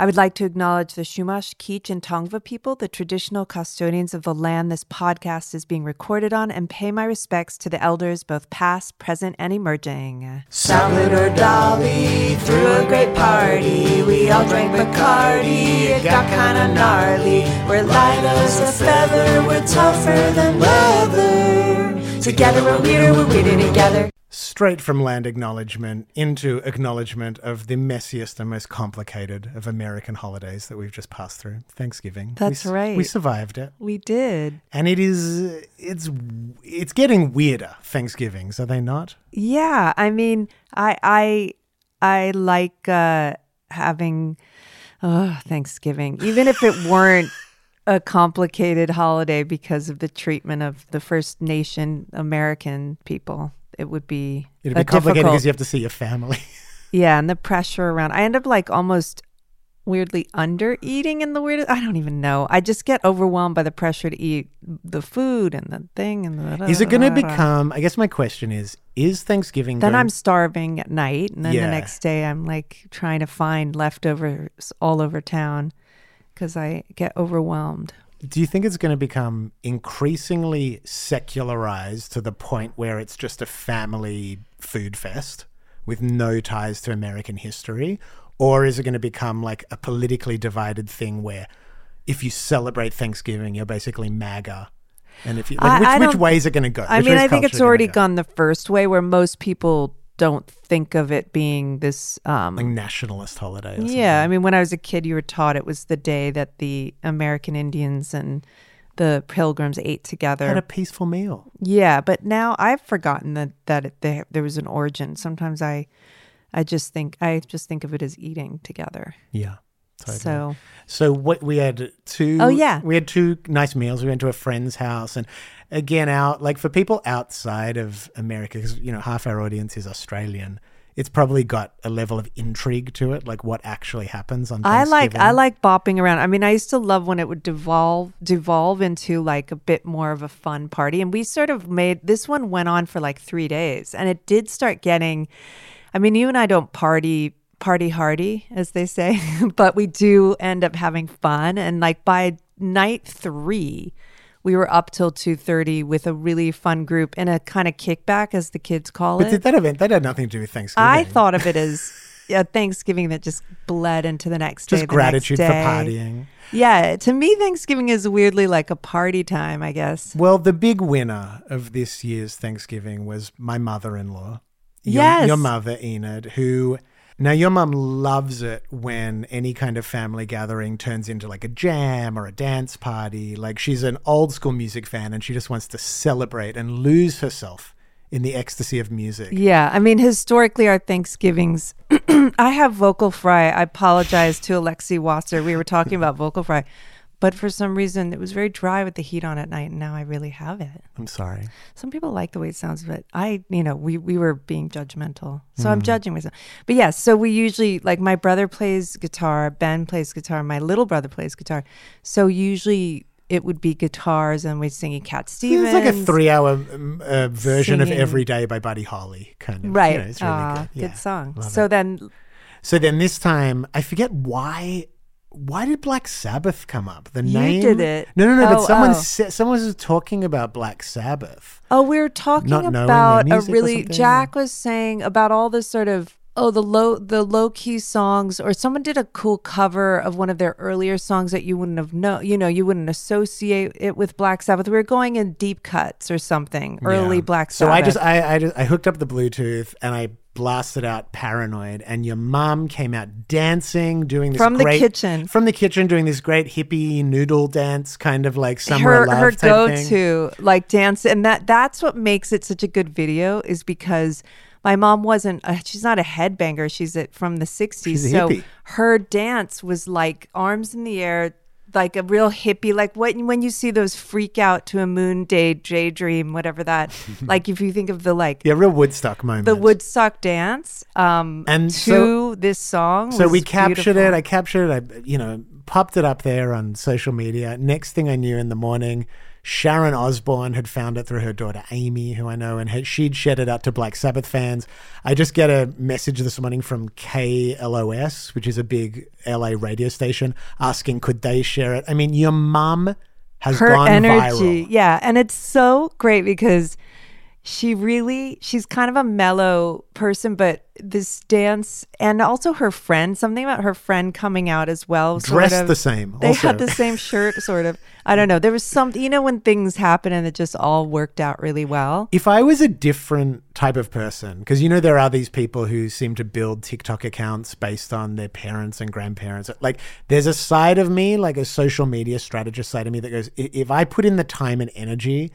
I would like to acknowledge the Chumash, Kizh, and Tongva people, the traditional custodians of the land this podcast is being recorded on, and pay my respects to the elders, both past, present, and emerging. Salvador Dali threw a great party. We all drank Bacardi. It got kinda gnarly. We're light as a feather. We're tougher than leather. Together we're weirder. We're weirder together. Straight from land acknowledgement into acknowledgement of the messiest and most complicated of American holidays that we've just passed through, Thanksgiving. That's we, right. We survived it. We did. And it is it's it's getting weirder, Thanksgivings, are they not? Yeah, I mean, I I I like uh having uh Thanksgiving, even if it weren't a complicated holiday because of the treatment of the First Nation American people. It would be It'd be complicated because you have to see your family. Yeah, and the pressure around. I end up like almost weirdly under eating in the weirdest. I don't even know. I just get overwhelmed by the pressure to eat the food and the thing and the. is it going to become I guess my question is is Thanksgiving Then going, I'm starving at night, and then Yeah. the next day I'm like trying to find leftovers all over town because I get overwhelmed. Do you think it's going to become increasingly secularized to the point where it's just a family food fest with no ties to American history? Or is it going to become like a politically divided thing where if you celebrate Thanksgiving, you're basically MAGA? And if you, like, I- which, I which way is it going to go? I Which mean, I think it's already go? gone the first way, where most people don't think of it being this. Um, Like nationalist holiday. Or Yeah, I mean, when I was a kid, you were taught it was the day that the American Indians and the Pilgrims ate together. Had a peaceful meal. yeah, but now I've forgotten that that it, there, there was an origin. Sometimes I, I just think I just think of it as eating together. Yeah. Totally. So So what we had two Oh, yeah. we had two nice meals. We went to a friend's house and again out like for people outside of America cuz you know half our audience is Australian. It's probably got a level of intrigue to it like what actually happens on I like I like bopping around. I mean, I used to love when it would devolve devolve into like a bit more of a fun party. And we sort of made this one went on for like three days, and it did start getting. I mean, you and I don't party party hardy, as they say, but we do end up having fun. And like by night three, we were up till two thirty with a really fun group and a kind of kickback, as the kids call But it. did that event that had nothing to do with Thanksgiving. I thought of it as a Thanksgiving that just bled into the next day. just gratitude next for partying. Yeah, to me, Thanksgiving is weirdly like a party time, I guess. Well, the big winner of this year's Thanksgiving was my mother-in-law. Your, Yes. your mother Enid, who now your mum loves it when any kind of family gathering turns into like a jam or a dance party. Like she's an old school music fan and she just wants to celebrate and lose herself in the ecstasy of music. Yeah, I mean, historically, our Thanksgivings, I have vocal fry. I apologize to Alexi Wasser. We were talking about vocal fry, but for some reason, it was very dry with the heat on at night, and now I really have it. I'm sorry. Some people like the way it sounds, but I, you know, we we were being judgmental, so I'm judging myself. But yes, so we usually like my brother plays guitar, Ben plays guitar, my little brother plays guitar. So usually it would be guitars, and we'd sing Cat Stevens. It's like a three-hour um, uh, version of "Every Day" by Buddy Holly, kind of. right? You know, it's really Aw, good. Yeah, song. love So it. then So then this time, I forget why. Why did Black Sabbath come up? The You name did it. No, no, no. Oh, but someone oh. someone was talking about Black Sabbath. Oh, we were talking about a really. Jack was saying about all this sort of oh the low the low key songs, or someone did a cool cover of one of their earlier songs that you wouldn't have known. You know, you wouldn't associate it with Black Sabbath. We were going in deep cuts or something. Early Yeah. Black sabbath So I just I I, just, I hooked up the Bluetooth and I blasted out Paranoid, and your mom came out dancing, doing this From the kitchen. from the kitchen, doing this great hippie noodle dance, kind of like summer her love her type go thing. to like dance and that that's what makes it such a good video is because my mom wasn't. A, she's not a headbanger. She's a, from the '60s. She's a so her dance was like arms in the air, like a real hippie. Like what when you see those freak out to a moon day daydream, whatever that. like if you think of the like Yeah, real Woodstock moment. the Woodstock dance, um, And to so- this song. So we captured beautiful. it. I captured it. I, you know, popped it up there on social media. Next thing I knew in the morning, Sharon Osbourne had found it through her daughter Aimee, who I know, and had, she'd shared it out to Black Sabbath fans. I just get a message this morning from KLOS, which is a big LA radio station, asking could they share it. I mean, your mum has her gone energy viral. yeah and it's so great because she really she's kind of a mellow person but this dance and also her friend something about her friend coming out as well sort Dressed of. the same, they also. had the same shirt sort of i don't know there was something you know when things happen and it just all worked out really well If I was a different type of person, because you know there are these people who seem to build TikTok accounts based on their parents and grandparents. Like there's a side of me, like a social media strategist side of me that goes, if I put in the time and energy,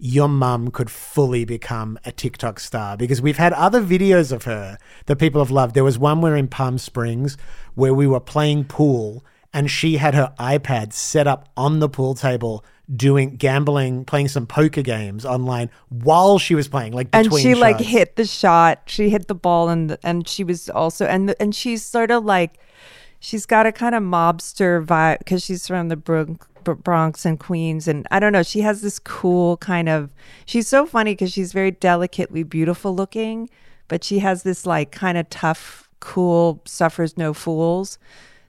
your mum could fully become a TikTok star because we've had other videos of her that people have loved. There was one where in Palm Springs where we were playing pool and she had her iPad set up on the pool table doing gambling, playing some poker games online while she was playing, like and she like hit the shot. She hit the ball and and she was also and and she's sort of like she's got a kind of mobster vibe because she's from the Bronx, Bronx and Queens and I don't know she has this cool kind of she's so funny because she's very delicately beautiful looking but she has this like kind of tough cool suffers no fools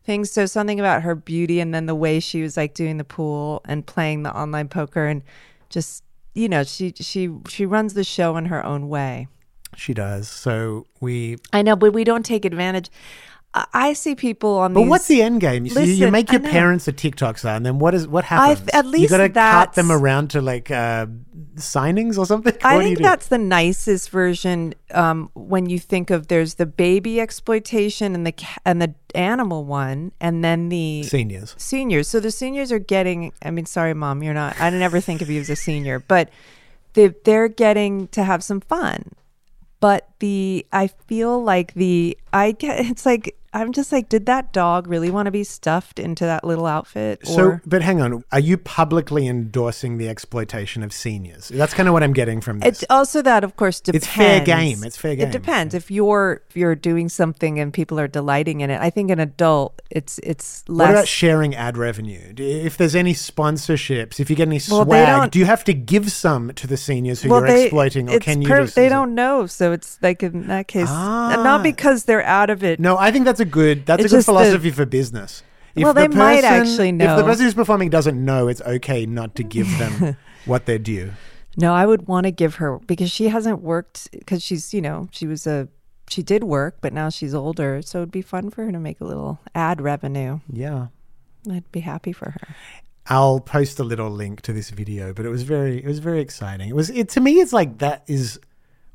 thing so something about her beauty and then the way she was like doing the pool and playing the online poker and just you know she she she runs the show in her own way She does. So we. I know, but we don't take advantage. I, I see people on the But these. what's the end game? You, see, you make your parents a TikTok star, and then what is what happens? at least you got to cut them around to like uh, signings or something. I What think that's the nicest version. Um, when you think of there's the baby exploitation and the and the animal one, and then the seniors. seniors. So the seniors are getting. I mean, sorry, mom, you're not. I never think of you as a senior, but they they're getting to have some fun. But the I feel like the I get it's like I'm just like, did that dog really want to be stuffed into that little outfit? So, but hang on, are you publicly endorsing the exploitation of seniors? That's kind of what I'm getting from this. It's also that, of course, depends. It's fair game. It's fair game. It depends if you're if you're doing something and people are delighting in it. I think an adult, it's it's less. What about sharing ad revenue? If there's any sponsorships, if you get any Well, swag, don't- you have to give some to the seniors who well, you're they, exploiting, or can you per- just? They don't know, so it's like in that case, Ah. not because they're out of it. No, I think that's a good. That's It's a good just the- philosophy for business. If Well, the they might actually know. If the person who's performing doesn't know, it's okay not to give them what they're due. No, I would want to give her because she hasn't worked because she's you know she was a she did work, but now she's older, so it'd be fun for her to make a little ad revenue. Yeah. I'd be happy for her. I'll post a little link to this video, but it was very it was very exciting. It was it to me it's like that is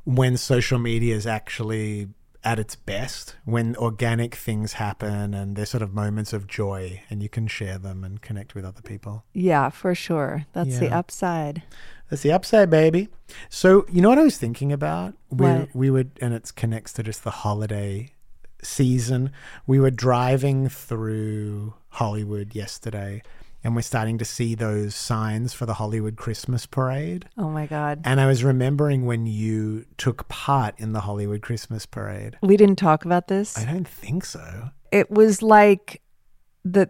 when social media is actually at its best, when organic things happen and there's sort of moments of joy and you can share them and connect with other people. Yeah, for sure. That's the upside. That's the upside, baby. So you know what I was thinking about? We What? we would, and it connects to just the holiday season. We were driving through Hollywood yesterday, and we're starting to see those signs for the Hollywood Christmas parade. Oh my god. And I was remembering when you took part in the Hollywood Christmas parade. We didn't talk about this. I don't think so. It was like the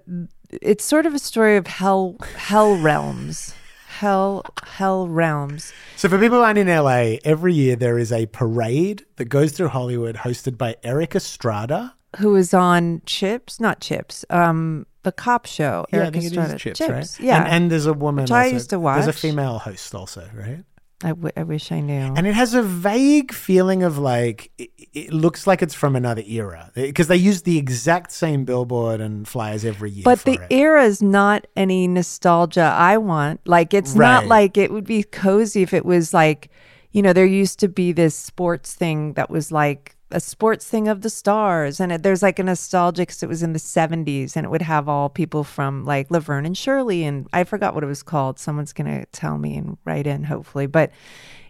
it's sort of a story of hell hell realms. Hell hell realms. So for people who aren't in LA, every year there is a parade that goes through Hollywood, hosted by Erik Estrada. Who is on Chips? Not Chips. Um the cop show. Yeah, I think it is Chips, Chips. right? Yeah. and, and there's a woman. Which I used to watch. There's a female host also, right? I, w- I wish I knew. And it has a vague feeling of like it, it looks like it's from another era because they use the exact same billboard and flyers every year. But the it. era is not any nostalgia I want. Like it's not like it would be cozy if it was like, you know, there used to be this sports thing that was like a sports thing of the stars, and it, there's like a nostalgia because it was in the '70s, and it would have all people from like Laverne and Shirley, and I forgot what it was called. Someone's gonna tell me and write in hopefully, but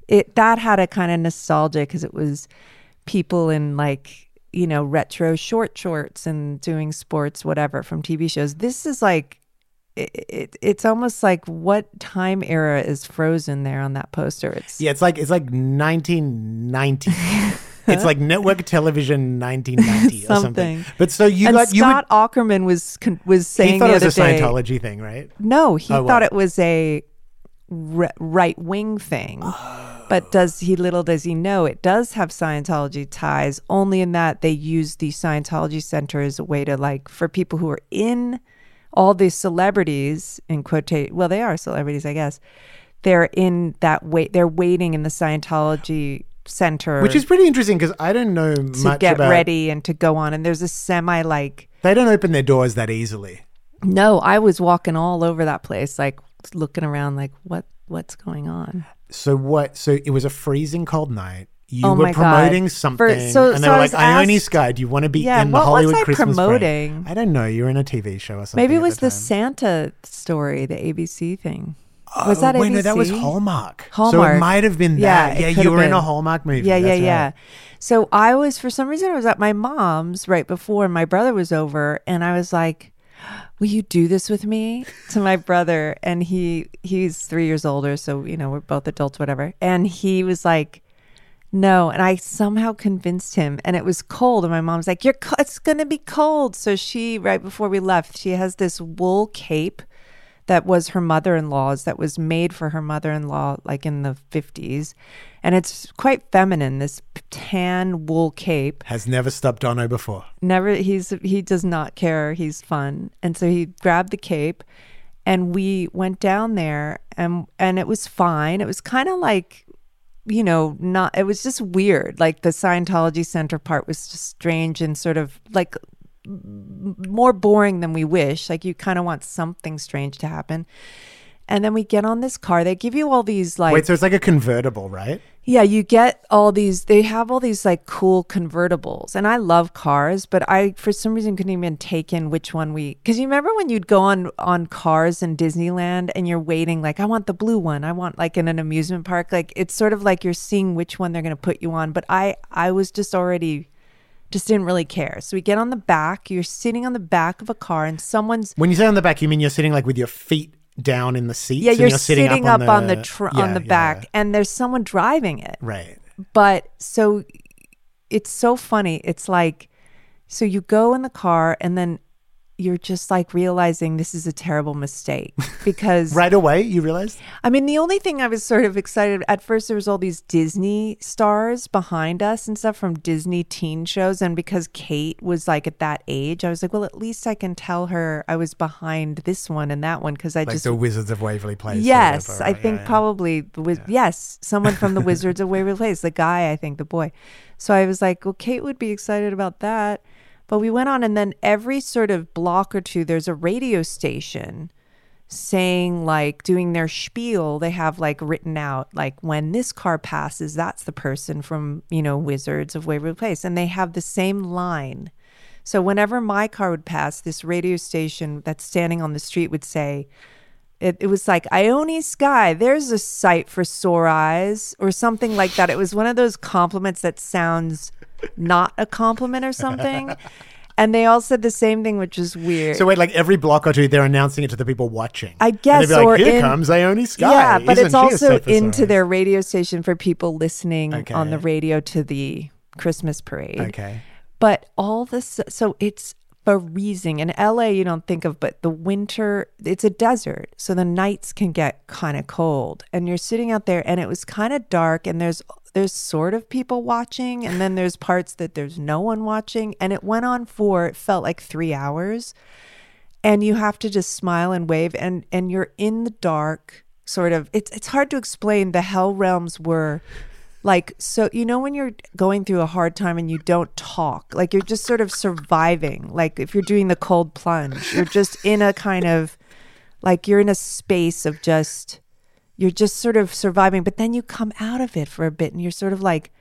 it that had a kind of nostalgia because it was people in like you know retro short shorts and doing sports whatever from tv shows this is like it, it, it's almost like what time era is frozen there on that poster it's Yeah, it's like it's like 1990. it's like network television 1990 or something. Something. But so you and got you Scott would, Aukerman was was saying he thought it was a day, Scientology thing, right? No, he Oh, thought it was a r- right wing thing. Oh. But does he little does he know it does have Scientology ties only in that they use the Scientology Center as a way to like for people who are in all these celebrities in quotate well they are celebrities I guess they're in that wait they're waiting in the Scientology Center Which is pretty interesting because I don't know to much get about. ready and to go on and there's a semi like They don't open their doors that easily. no I was walking all over that place like looking around like what what's going on So what? So it was a freezing cold night. You Oh were my God. promoting For- something, so- and they so were I like, was "Ione asked- Skye, do you want to be Yeah, in the what was Hollywood I Christmas promoting? I don't know. You were in a TV show or something. Maybe it at was the time. Santa story, the ABC thing. Was uh, that Oh, wait, ABC? no, that was Hallmark. Hallmark. So it might have been Yeah, that. Yeah, you were in a. Hallmark movie. Yeah, yeah, That's yeah. right. So I was, for some reason, I was at my mom's right before, my brother was over, and I was like, "Will you do this with me?" To my brother, and he he's three years older, so you know we're both adults, whatever. And he was like, "No," and I somehow convinced him, and it was cold, and my mom's like, "You're, co- it's gonna be cold." So she, right before we left, she has this wool cape that was her mother-in-law's that was made for her mother-in-law like in the 50s and it's quite feminine this tan wool cape. Has never stopped Dono before. never he's he does not care. He's fun. And so he grabbed the cape and we went down there and and it was fine. It was kind of like you know not it was just weird. Like the scientology center part was just strange and sort of like more boring than we wish. Like you kind of want something strange to happen. And then we get on this car. They give you all these like Wait, so it's like a convertible, right? yeah, you get all these they have all these like cool convertibles. And I love cars, but I for some reason couldn't even take in which one we cuz you remember when you'd go on on cars in Disneyland and you're waiting like I want the blue one. I want like in an amusement park like it's sort of like you're seeing which one they're going to put you on, but I I was just already just didn't really care. So we get on the back, you're sitting on the back of a car and someone's When you say on the back, you mean you're sitting like with your feet down in the seats? yeah, and you're, sitting, sitting, up, on the, tr- Yeah, on the back yeah. and there's someone driving it. Right. But so it's so funny. It's like, so you go in the car and then you're just like realizing this is a terrible mistake because Right away, you realized? I mean, the only thing I was sort of excited at first, there was all these Disney stars behind us and stuff from Disney teen shows. And because Kate was like at that age, I was like, well, at least I can tell her I was behind this one and that one because I Like just the Wizards of Waverly Place. Yes, whatever, I right? think Yeah, yeah. probably the Wiz- yes, someone from the Wizards of Waverly Place, the guy, I think the boy. So I was like, well, Kate would be excited about that. But we went on, and then every sort of block or two, there's a radio station saying like doing their spiel. They have like written out like when this car passes that's the person from you know wizards of waverly place. And they have the same line. So whenever my car would pass this radio station that's standing on the street would say it, it was like Ione Skye, there's a sight for sore eyes, or something like that. It was one of those compliments that sounds not a compliment or something. and they all said the same thing, which is weird. So wait, like every block or two, they're announcing it to the people watching. I And guess, be like, or here in- comes Ione Skye. yeah, but Isn't it's also into their radio station for people listening on the radio to the Christmas parade. Okay. But all this, so it's freezing. In LA, you don't think of, but the winter, it's a desert. So the nights can get kind of cold. And you're sitting out there and it was kind of dark and there's, there's sort of people watching. And then there's parts that there's no one watching. And it went on for, it felt like three hours. And you have to just smile and wave and, and you're in the dark sort of, it's, it's hard to explain. The hell realms were like so you know when you're going through a hard time and you don't talk like you're just sort of surviving. Like if you're doing the cold plunge you're just in a kind of like you're in a space of just you're just sort of surviving but then you come out of it for a bit and you're sort of like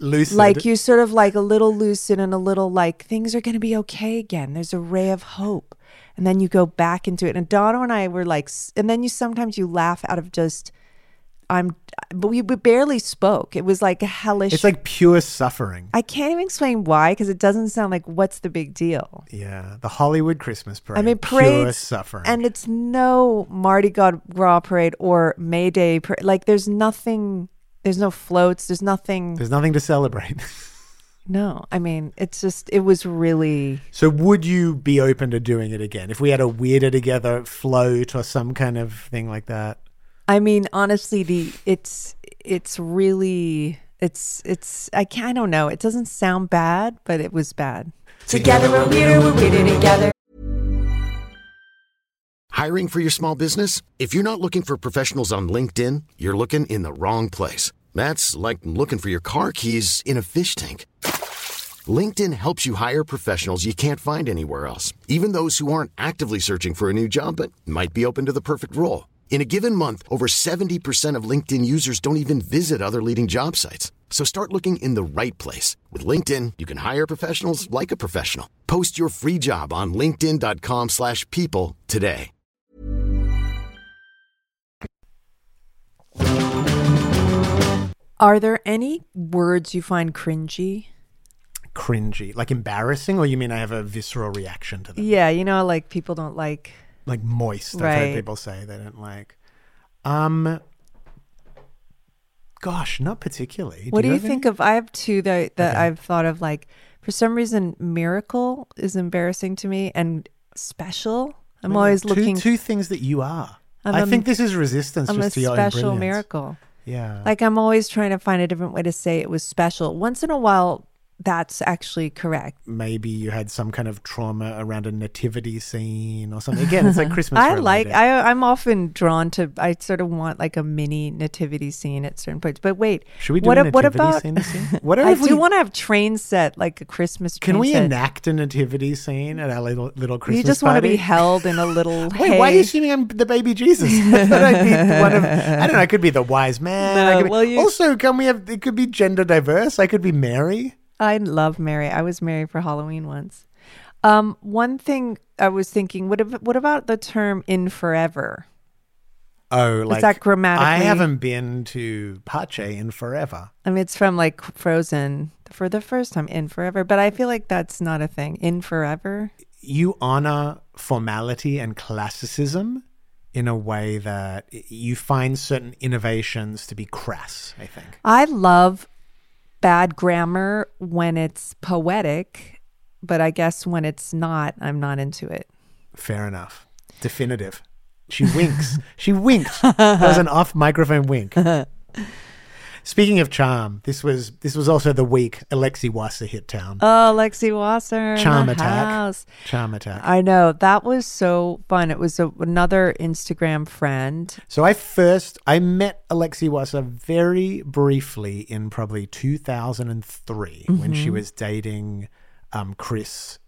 Lucid. like you sort of like a little lucid and a little like things are going to be okay again. There's a ray of hope. And then you go back into it. And Dono and I were like and then you sometimes you laugh out of just I'm, but we, we barely spoke. It was like hellish. It's like pure suffering. I can't even explain why because it doesn't sound like what's the big deal. Yeah, the Hollywood Christmas parade. I mean, pure suffering. and it's no Mardi Gras parade or May Day. Par- like, there's nothing. There's no floats. There's nothing. There's nothing to celebrate. no, I mean, it's just. It was really. so, would you be open to doing it again if we had a weirder together float or some kind of thing like that? I mean, honestly, the it's it's really it's it's I can't I don't know. It doesn't sound bad, but it was bad. Together we're weirder, we're weirder together. Hiring for your small business? If you're not looking for professionals on LinkedIn, you're looking in the wrong place. That's like looking for your car keys in a fish tank. LinkedIn helps you hire professionals you can't find anywhere else, even those who aren't actively searching for a new job but might be open to the perfect role. In a given month, over 70% of LinkedIn users don't even visit other leading job sites. So start looking in the right place. With LinkedIn, you can hire professionals like a professional. Post your free job on linkedin.com slash people today. Are there any words you find cringy? Cringy, like embarrassing, or you mean I have a visceral reaction to them? Yeah, you know, like people don't like. Like moist. I've Right. heard people say they don't like. Um. Gosh, not particularly. What do you have any? think of? I have two that that Okay. I've thought of. Like for some reason, miracle is embarrassing to me, and special. I'm always two, looking. Two things that you are. I'm I a- think this is resistance I'm a to your special miracle. Yeah. Like I'm always trying to find a different way to say it was special. Once in a while, that's actually correct. maybe you had some kind of trauma around a nativity scene or something. Again, it's like Christmas. I like. I I'm often drawn to. I sort of want like a mini nativity scene at certain points. But wait, Should we do what, a a- what nativity about? scene? What I do we- want to have train set like a Christmas. Can we set. enact a nativity scene at our little little Christmas You just want to be held in a little. Wait, why are you hay. assuming I'm the baby Jesus? I thought I'd be one of. I don't know. I could be the wise man. I No, could be- well, you- Also, can we have? It could be gender diverse. I could be Mary. I love Mary. I was Mary for Halloween once. Um, one thing I was thinking, what ab- what about the term "in forever"? Oh, like that grammatically- I haven't been to Pache in forever. I mean, it's from like Frozen for the first time in forever, but I feel like that's not a thing. In forever. You honor formality and classicism in a way that you find certain innovations to be crass. I think. I love bad grammar when it's poetic, but I guess when it's not, I'm not into it. Fair enough. Definitive. She winks. she winks. That was an off microphone wink. Speaking of charm, this was this was also the week Alexi Wasser hit town. Oh, Alexi Wasser. Charm attack. house. charm attack. I know that was so fun. It was a, another Instagram friend. so I first I met Alexi Wasser very briefly in probably 2003 when Mm-hmm. she was dating um, Chris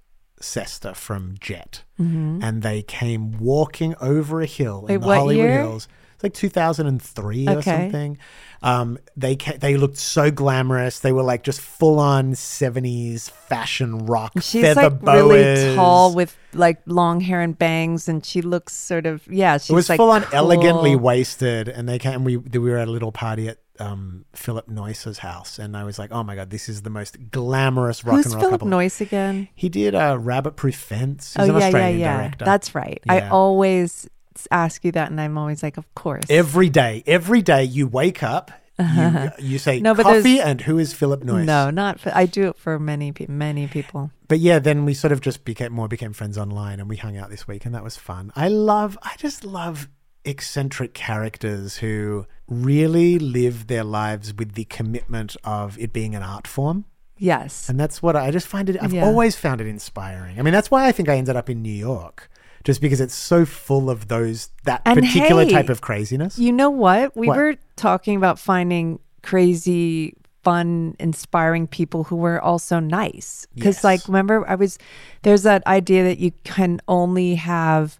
Cester from Jet, and they came walking over a hill Mm-hmm. Wait, in the Hollywood year? Hills. It's like 2003 or something. Um, they ca- they looked so glamorous. They were like just full on 70s fashion rock. She's feather like boas. really tall with like long hair and bangs, and she looks sort of yeah. She's It was like full on cool. elegantly wasted, and they came. We we were at a little party at um, Philip Noyce's house, and I was like, "Oh my god, this is the most glamorous rock Who's and roll Philip couple." Noyce again? He did a Rabbit Proof Fence. He's oh an yeah, Australian yeah, yeah. director. That's right. I always ask you that, and I'm always like, of course. every day. Every day you wake up, you, uh-huh. you say No, but coffee, and who is Philip Noyce? no, not. For, I do it for many pe- many people. But yeah, then we sort of just became more became friends online, and we hung out this week, and that was fun. I love, I just love eccentric characters who really live their lives with the commitment of it being an art form. Yes. And that's what I, I just find it, I've Yeah. always found it inspiring. I mean, that's why I think I ended up in New York, just because it's so full of those, that And particular hey, type of craziness. You know what? We What? were talking about finding crazy, fun, inspiring people who were also nice. Because, Yes. like, remember, I was there's that idea that you can only have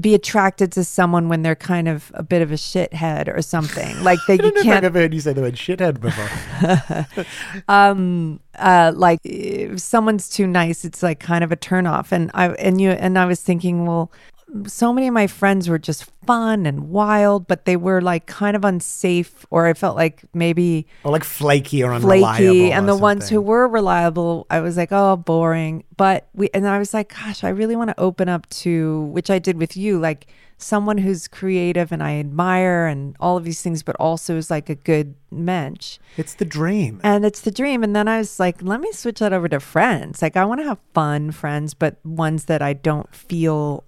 be attracted to someone when they're kind of a bit of a shithead or something. Like that I you don't know if I've can't ever heard you say the word shithead before. um uh like if someone's too nice it's like kind of a turnoff and i and you and i was thinking well so many of my friends were just fun and wild, but they were like kind of unsafe, or I felt like maybe Or like flaky or unreliable. flaky. And the ones who were reliable, I was like, oh, boring. But we, and I was like, gosh, I really want to open up to, which I did with you, like someone who's creative and I admire and all of these things, but also is like a good mensch. It's the dream. And it's the dream. And then I was like, let me switch that over to friends. Like, I want to have fun friends, but ones that I don't feel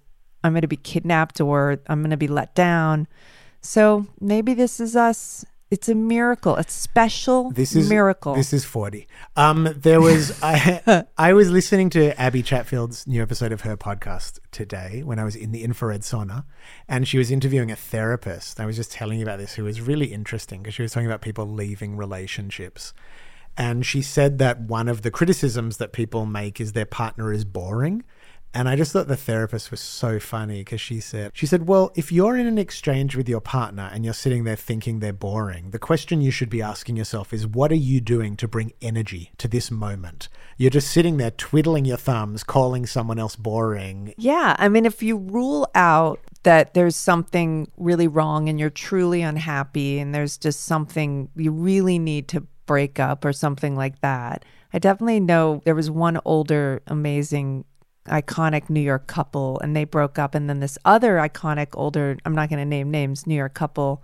I'm going to be kidnapped or I'm going to be let down. So maybe this is us. It's a miracle, a special This is miracle. This is forty. Um, there was I I was listening to Abby Chatfield's new episode of her podcast today when I was in the infrared sauna, and she was interviewing a therapist. I was just telling you about this, who was really interesting because she was talking about people leaving relationships, and she said that one of the criticisms that people make is their partner is boring. And I just thought the therapist was so funny because she said, she said, well, if you're in an exchange with your partner and you're sitting there thinking they're boring, the question you should be asking yourself is, what are you doing to bring energy to this moment? You're just sitting there twiddling your thumbs, calling someone else boring. Yeah. I mean, if you rule out that there's something really wrong and you're truly unhappy and there's just something you really need to break up or something like that, I definitely know there was one older, amazing, iconic New York couple and they broke up. And then this other iconic, older, I'm not going to name names, New York couple.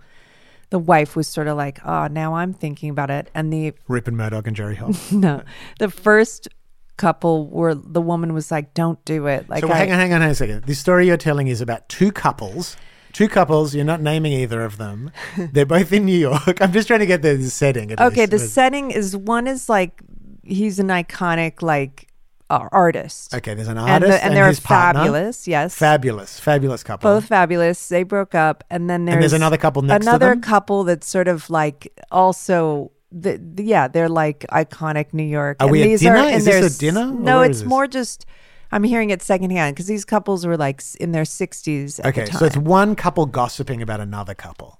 The wife was sort of like, oh, now I'm thinking about it. And the Rupert Murdoch and Jerry Hall. no, the first couple were the woman was like, "Don't do it." Like, so I, hang on, hang on, hang on a second. The story you're telling is about two couples. Two couples. You're not naming either of them. They're both in New York. I'm just trying to get the setting. Okay, least. the setting is one is like he's an iconic like artist. Okay, there's an and, artist the, and they're his partner. fabulous. Yes, Fabulous, fabulous couple. both fabulous. They broke up, and then there's, there's another couple next to another couple that's sort of like also. The, the- yeah, they're like iconic New York. Are and we at these dinner? Are Is this a dinner? No, it's more just. I'm hearing it secondhand because these couples were like in their 60s. At Okay, the time. so it's one couple gossiping about another couple.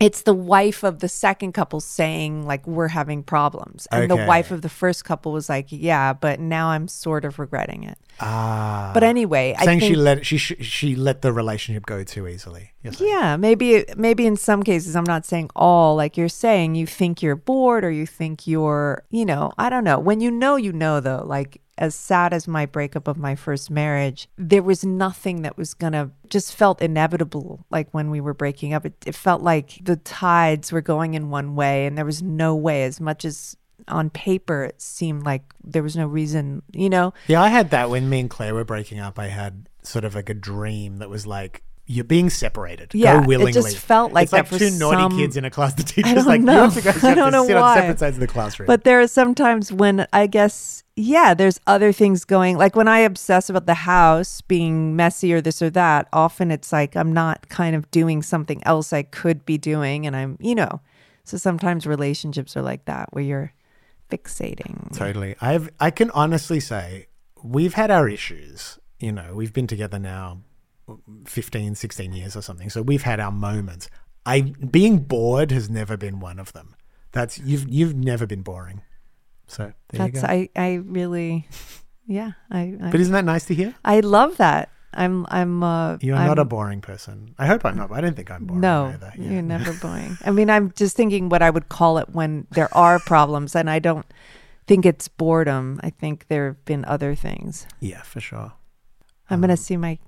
It's the wife of the second couple saying like we're having problems and Okay. the wife of the first couple was like yeah but now i'm sort of regretting it Ah, but anyway i saying think she let she she let the relationship go too easily. Yeah maybe maybe in some cases i'm not saying all like you're saying you think you're bored or you think you're you know i don't know when you know you know though like as sad as my breakup of my first marriage there was nothing that was gonna just felt inevitable like when we were breaking up it, it felt like the tides were going in one way and there was no way as much as on paper it seemed like there was no reason you know Yeah, I had that when me and Claire were breaking up. I had sort of like a dream that was like you're being separated. Yeah, go it willingly. just felt like it's like two naughty some- kids in a class. The teacher's like, know. you have to go. You I have don't to know sit on why. separate sides of the classroom. But there are sometimes when I guess, yeah, there's other things going. Like when I obsess about the house being messy or this or that, often it's like I'm not kind of doing something else I could be doing. And I'm, you know, so sometimes relationships are like that where you're fixating. Totally. I've I can honestly say we've had our issues. You know, we've been together now 15, 16 years or something. So we've had our moments. I being bored has never been one of them. That's you've you've never been boring. So there you That's, go. I, I really, yeah, I, I, but isn't that nice to hear? I love that. I'm, I'm, uh, You're I'm, not a boring person. I hope I'm not. but I don't think I'm boring No, either. Yeah. you're never boring. I mean, I'm just thinking what I would call it when there are problems, and I don't think it's boredom. I think there have been other things. Yeah, for sure. I'm Um, gonna see my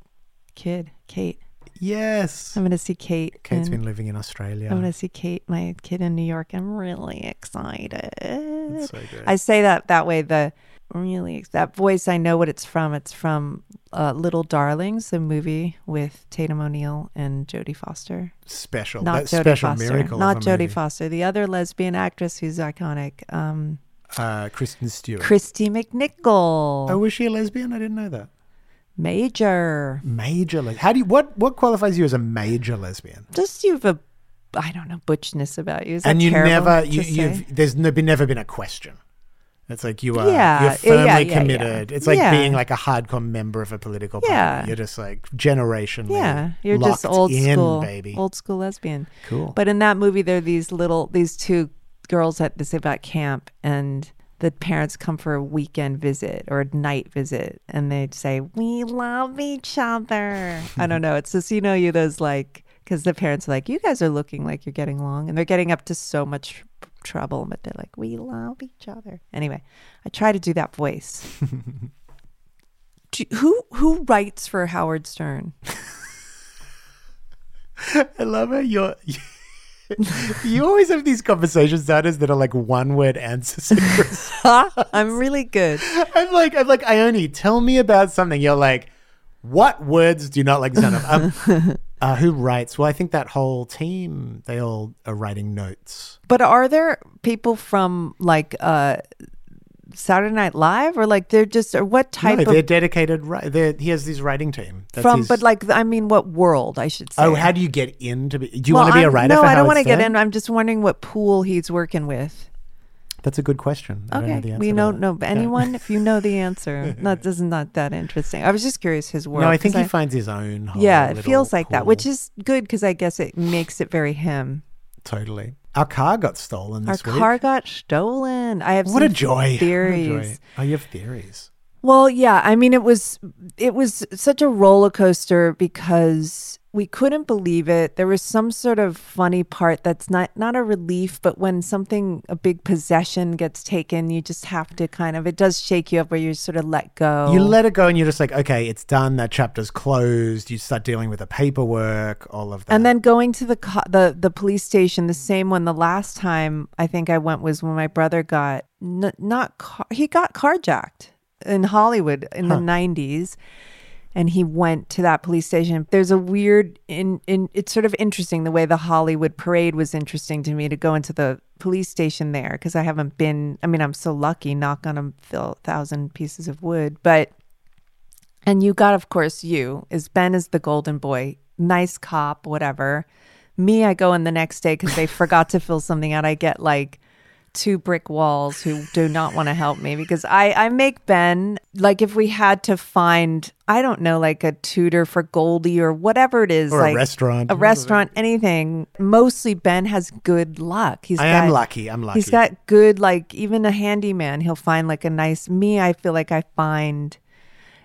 kid, Kate. Yes. I'm gonna see Kate. Kate's and been living in Australia. I'm gonna see Kate, my kid in New York. I'm really excited. That's so good. I say that that way. The really that voice, I know what it's from. It's from uh, Little Darlings, the movie with Tatum O'Neal and Jodie Foster. special. Not that Jodie special Foster. miracle. Not Jodie movie. Foster. The other lesbian actress who's iconic. Um, Uh, Kristen Stewart. Kristy McNichol. oh, was she a lesbian? I didn't know that. Major. Major. Les- How do you what what qualifies you as a major lesbian? Just you've a, I don't know, butchness about you. Is and you never you you've there's no, been never been a question. It's like you are Yeah, you're firmly yeah, yeah. committed. It's like being like a hardcore member of a political party. You're just like generationally Yeah, you're just old in, school, baby. old school lesbian. Cool. But in that movie, there are these little, these two girls at this about camp, and the parents come for a weekend visit or a night visit and they'd say, We love each other. I don't know. It's just, you know, you those like, because the parents are like, You guys are looking like you're getting along. And they're getting up to so much trouble, but they're like, We love each other. Anyway, I try to do that voice. Do- who who writes for Howard Stern? I love it. you're. you always have these conversation starters that are like one word answers. I'm really good. I'm like, I'm like, Ione, tell me about something. You're like, what words do you not like the? Um, uh, who writes? Well, I think that whole team, they all are writing notes. But are there people from like uh Saturday Night Live or like they're just or what type no, of they're dedicated. They're, he has this writing team. That's from his- but like I mean what world I should oh, say. oh, how do you get into? Be, do you Well, want to be a I'm- writer? No, for I don't want to get in. I'm just wondering what pool he's working with. That's a good question. I don't know the Okay, we don't know. Yeah. Anyone, if you know the answer, that is not that interesting. I was just curious his world. No, I think he finds his own. Yeah, it feels like that, which is good because I guess it makes it very him. totally. Our car got stolen Our this week. car got stolen. I have What a joy! What a Theories. joy. Oh, you have theories. Well, yeah. I mean, it was it was such a roller coaster because we couldn't believe it. There was some sort of funny part that's not not a relief, but when something a big possession gets taken, you just have to kind of it does shake you up where you sort of let go. You let it go, and you're just like, okay, it's done. That chapter's closed. You start dealing with the paperwork, all of that. and then going to the co- the the police station, the same one. The last time I think I went was when my brother got n- not car- he got carjacked in Hollywood in the '90s, and he went to that police station. There's a weird in in it's sort of interesting the way the Hollywood parade was interesting to me to go into the police station there because I haven't been. I mean, I'm so lucky. Knock on a thousand pieces of wood, but. And you got, of course, you is Ben is the golden boy, nice cop, whatever. Me, I go in the next day because they forgot to fill something out. I get like two brick walls who do not want to help me because I I make Ben like if we had to find I don't know like a tutor for Goldie or whatever it is Or a like restaurant. a restaurant anything. Mostly Ben has good luck. He's I am lucky. I'm lucky. He's got good, like even a handyman. He'll find like a nice. Me, I feel like I find,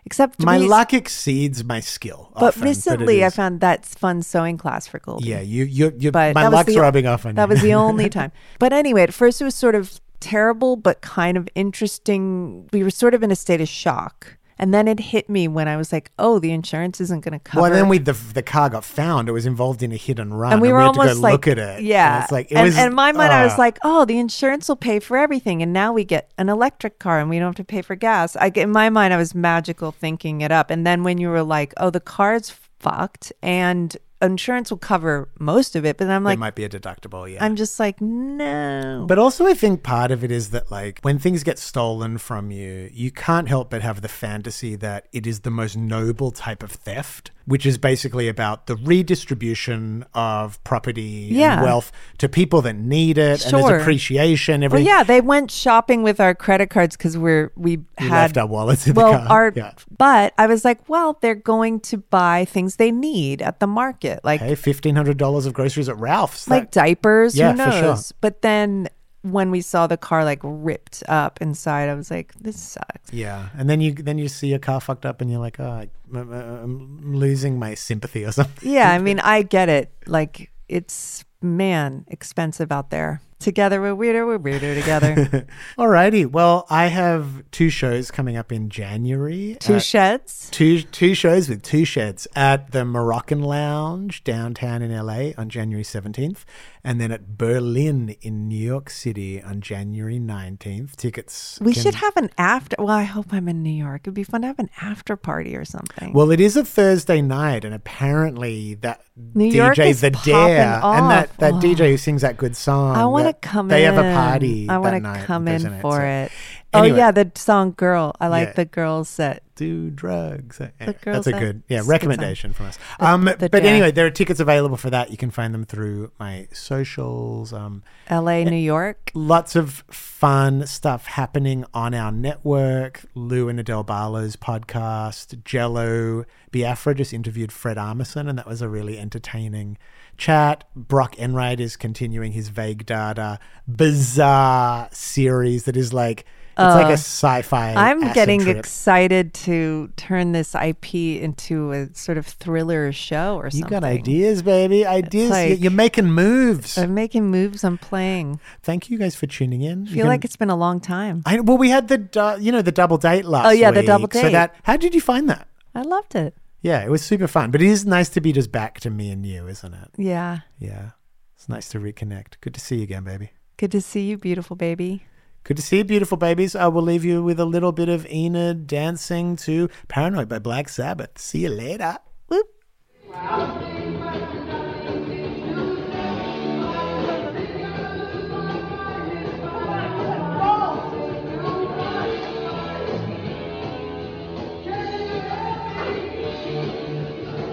except my luck exceeds my skill. But often, recently, I found that fun sewing class for Goldie. Yeah, you, you, you. but my luck's the- rubbing off on That you. That was the only time. But anyway, at first it was sort of terrible, but kind of interesting. We were sort of in a state of shock. And then it hit me when I was like, "Oh, the insurance isn't going to cover." Well, then we the the car got found. It was involved in a hit and run, and we were had to almost go like, look at it. yeah. and it's like it and, was. and in my mind, I was uh, like, oh, the insurance will pay for everything, and now we get an electric car, and we don't have to pay for gas. I in my mind, I was magical thinking it up, and then when you were like, oh, the car's fucked, and insurance will cover most of it, but then I'm like, it might be a deductible. Yeah, I'm just like, no. But also, I think part of it is that, like, when things get stolen from you, you can't help but have the fantasy that it is the most noble type of theft, which is basically about the redistribution of property Yeah. and wealth to people that need it, and Sure. there's appreciation. well, yeah, they went shopping with our credit cards because we're we we had left our wallets in well, the car. our yeah. but I was like, well, they're going to buy things they need at the market, like Hey, fifteen hundred dollars of groceries at Ralph's. like That- diapers. Yeah, who for sure. But then when we saw the car like ripped up inside, I was like, this sucks. yeah, and then you then you see your car fucked up, and you're like, oh, I- I'm, I'm losing my sympathy or something. Yeah, I mean, I get it. Like it's man expensive out there. Together we're weirder. We're weirder together. Alrighty, well, I have two shows coming up in January. Two sheds. two two shows with two sheds at the Moroccan Lounge downtown in LA on January 17th and then at Berlin in New York City on January 19th. Tickets We can- should have an after. Well, I hope I'm in New York. It'd be fun to have an after party or something. Well, it is a Thursday night and apparently that New DJ York is The Dare and that, that Oh. DJ who sings that good song. I want to come they in. have a party. I want to to come in for it. Anyway. Oh yeah, the song "Girl." I like Yeah. the girls set. do drugs. Eh, girls That's a that- good, yeah, it's a good recommendation from us. Um, the but anyway, there are tickets available for that. You can find them through my socials. Um, L.A., New York. lots of fun stuff happening on our network. Lou and Adele Barlow's podcast, Jello Biafra just interviewed Fred Armisen, and that was a really entertaining chat. Brock Enright is continuing his vague data bizarre series that is like like a uh, sci-fi. I'm getting trip. excited to turn this IP into a sort of thriller show or something. You got ideas, baby. Ideas. Like- You're making moves. I'm making moves. I'm playing. Thank you guys for tuning in. I feel can- like it's been a long time. I, well, we had the du- you know the double date last. Oh, yeah, the week. double So date. that how did you find that? I loved it. Yeah, it was super fun. But it is nice to be just back to me and you, isn't it? Yeah. Yeah, it's nice to reconnect. Good to see you again, baby. Good to see you, beautiful baby. Good to see you, beautiful babies. I will leave you with a little bit of Enid dancing to "Paranoid" by Black Sabbath. See you later. Whoop.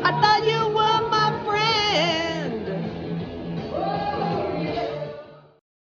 I thought you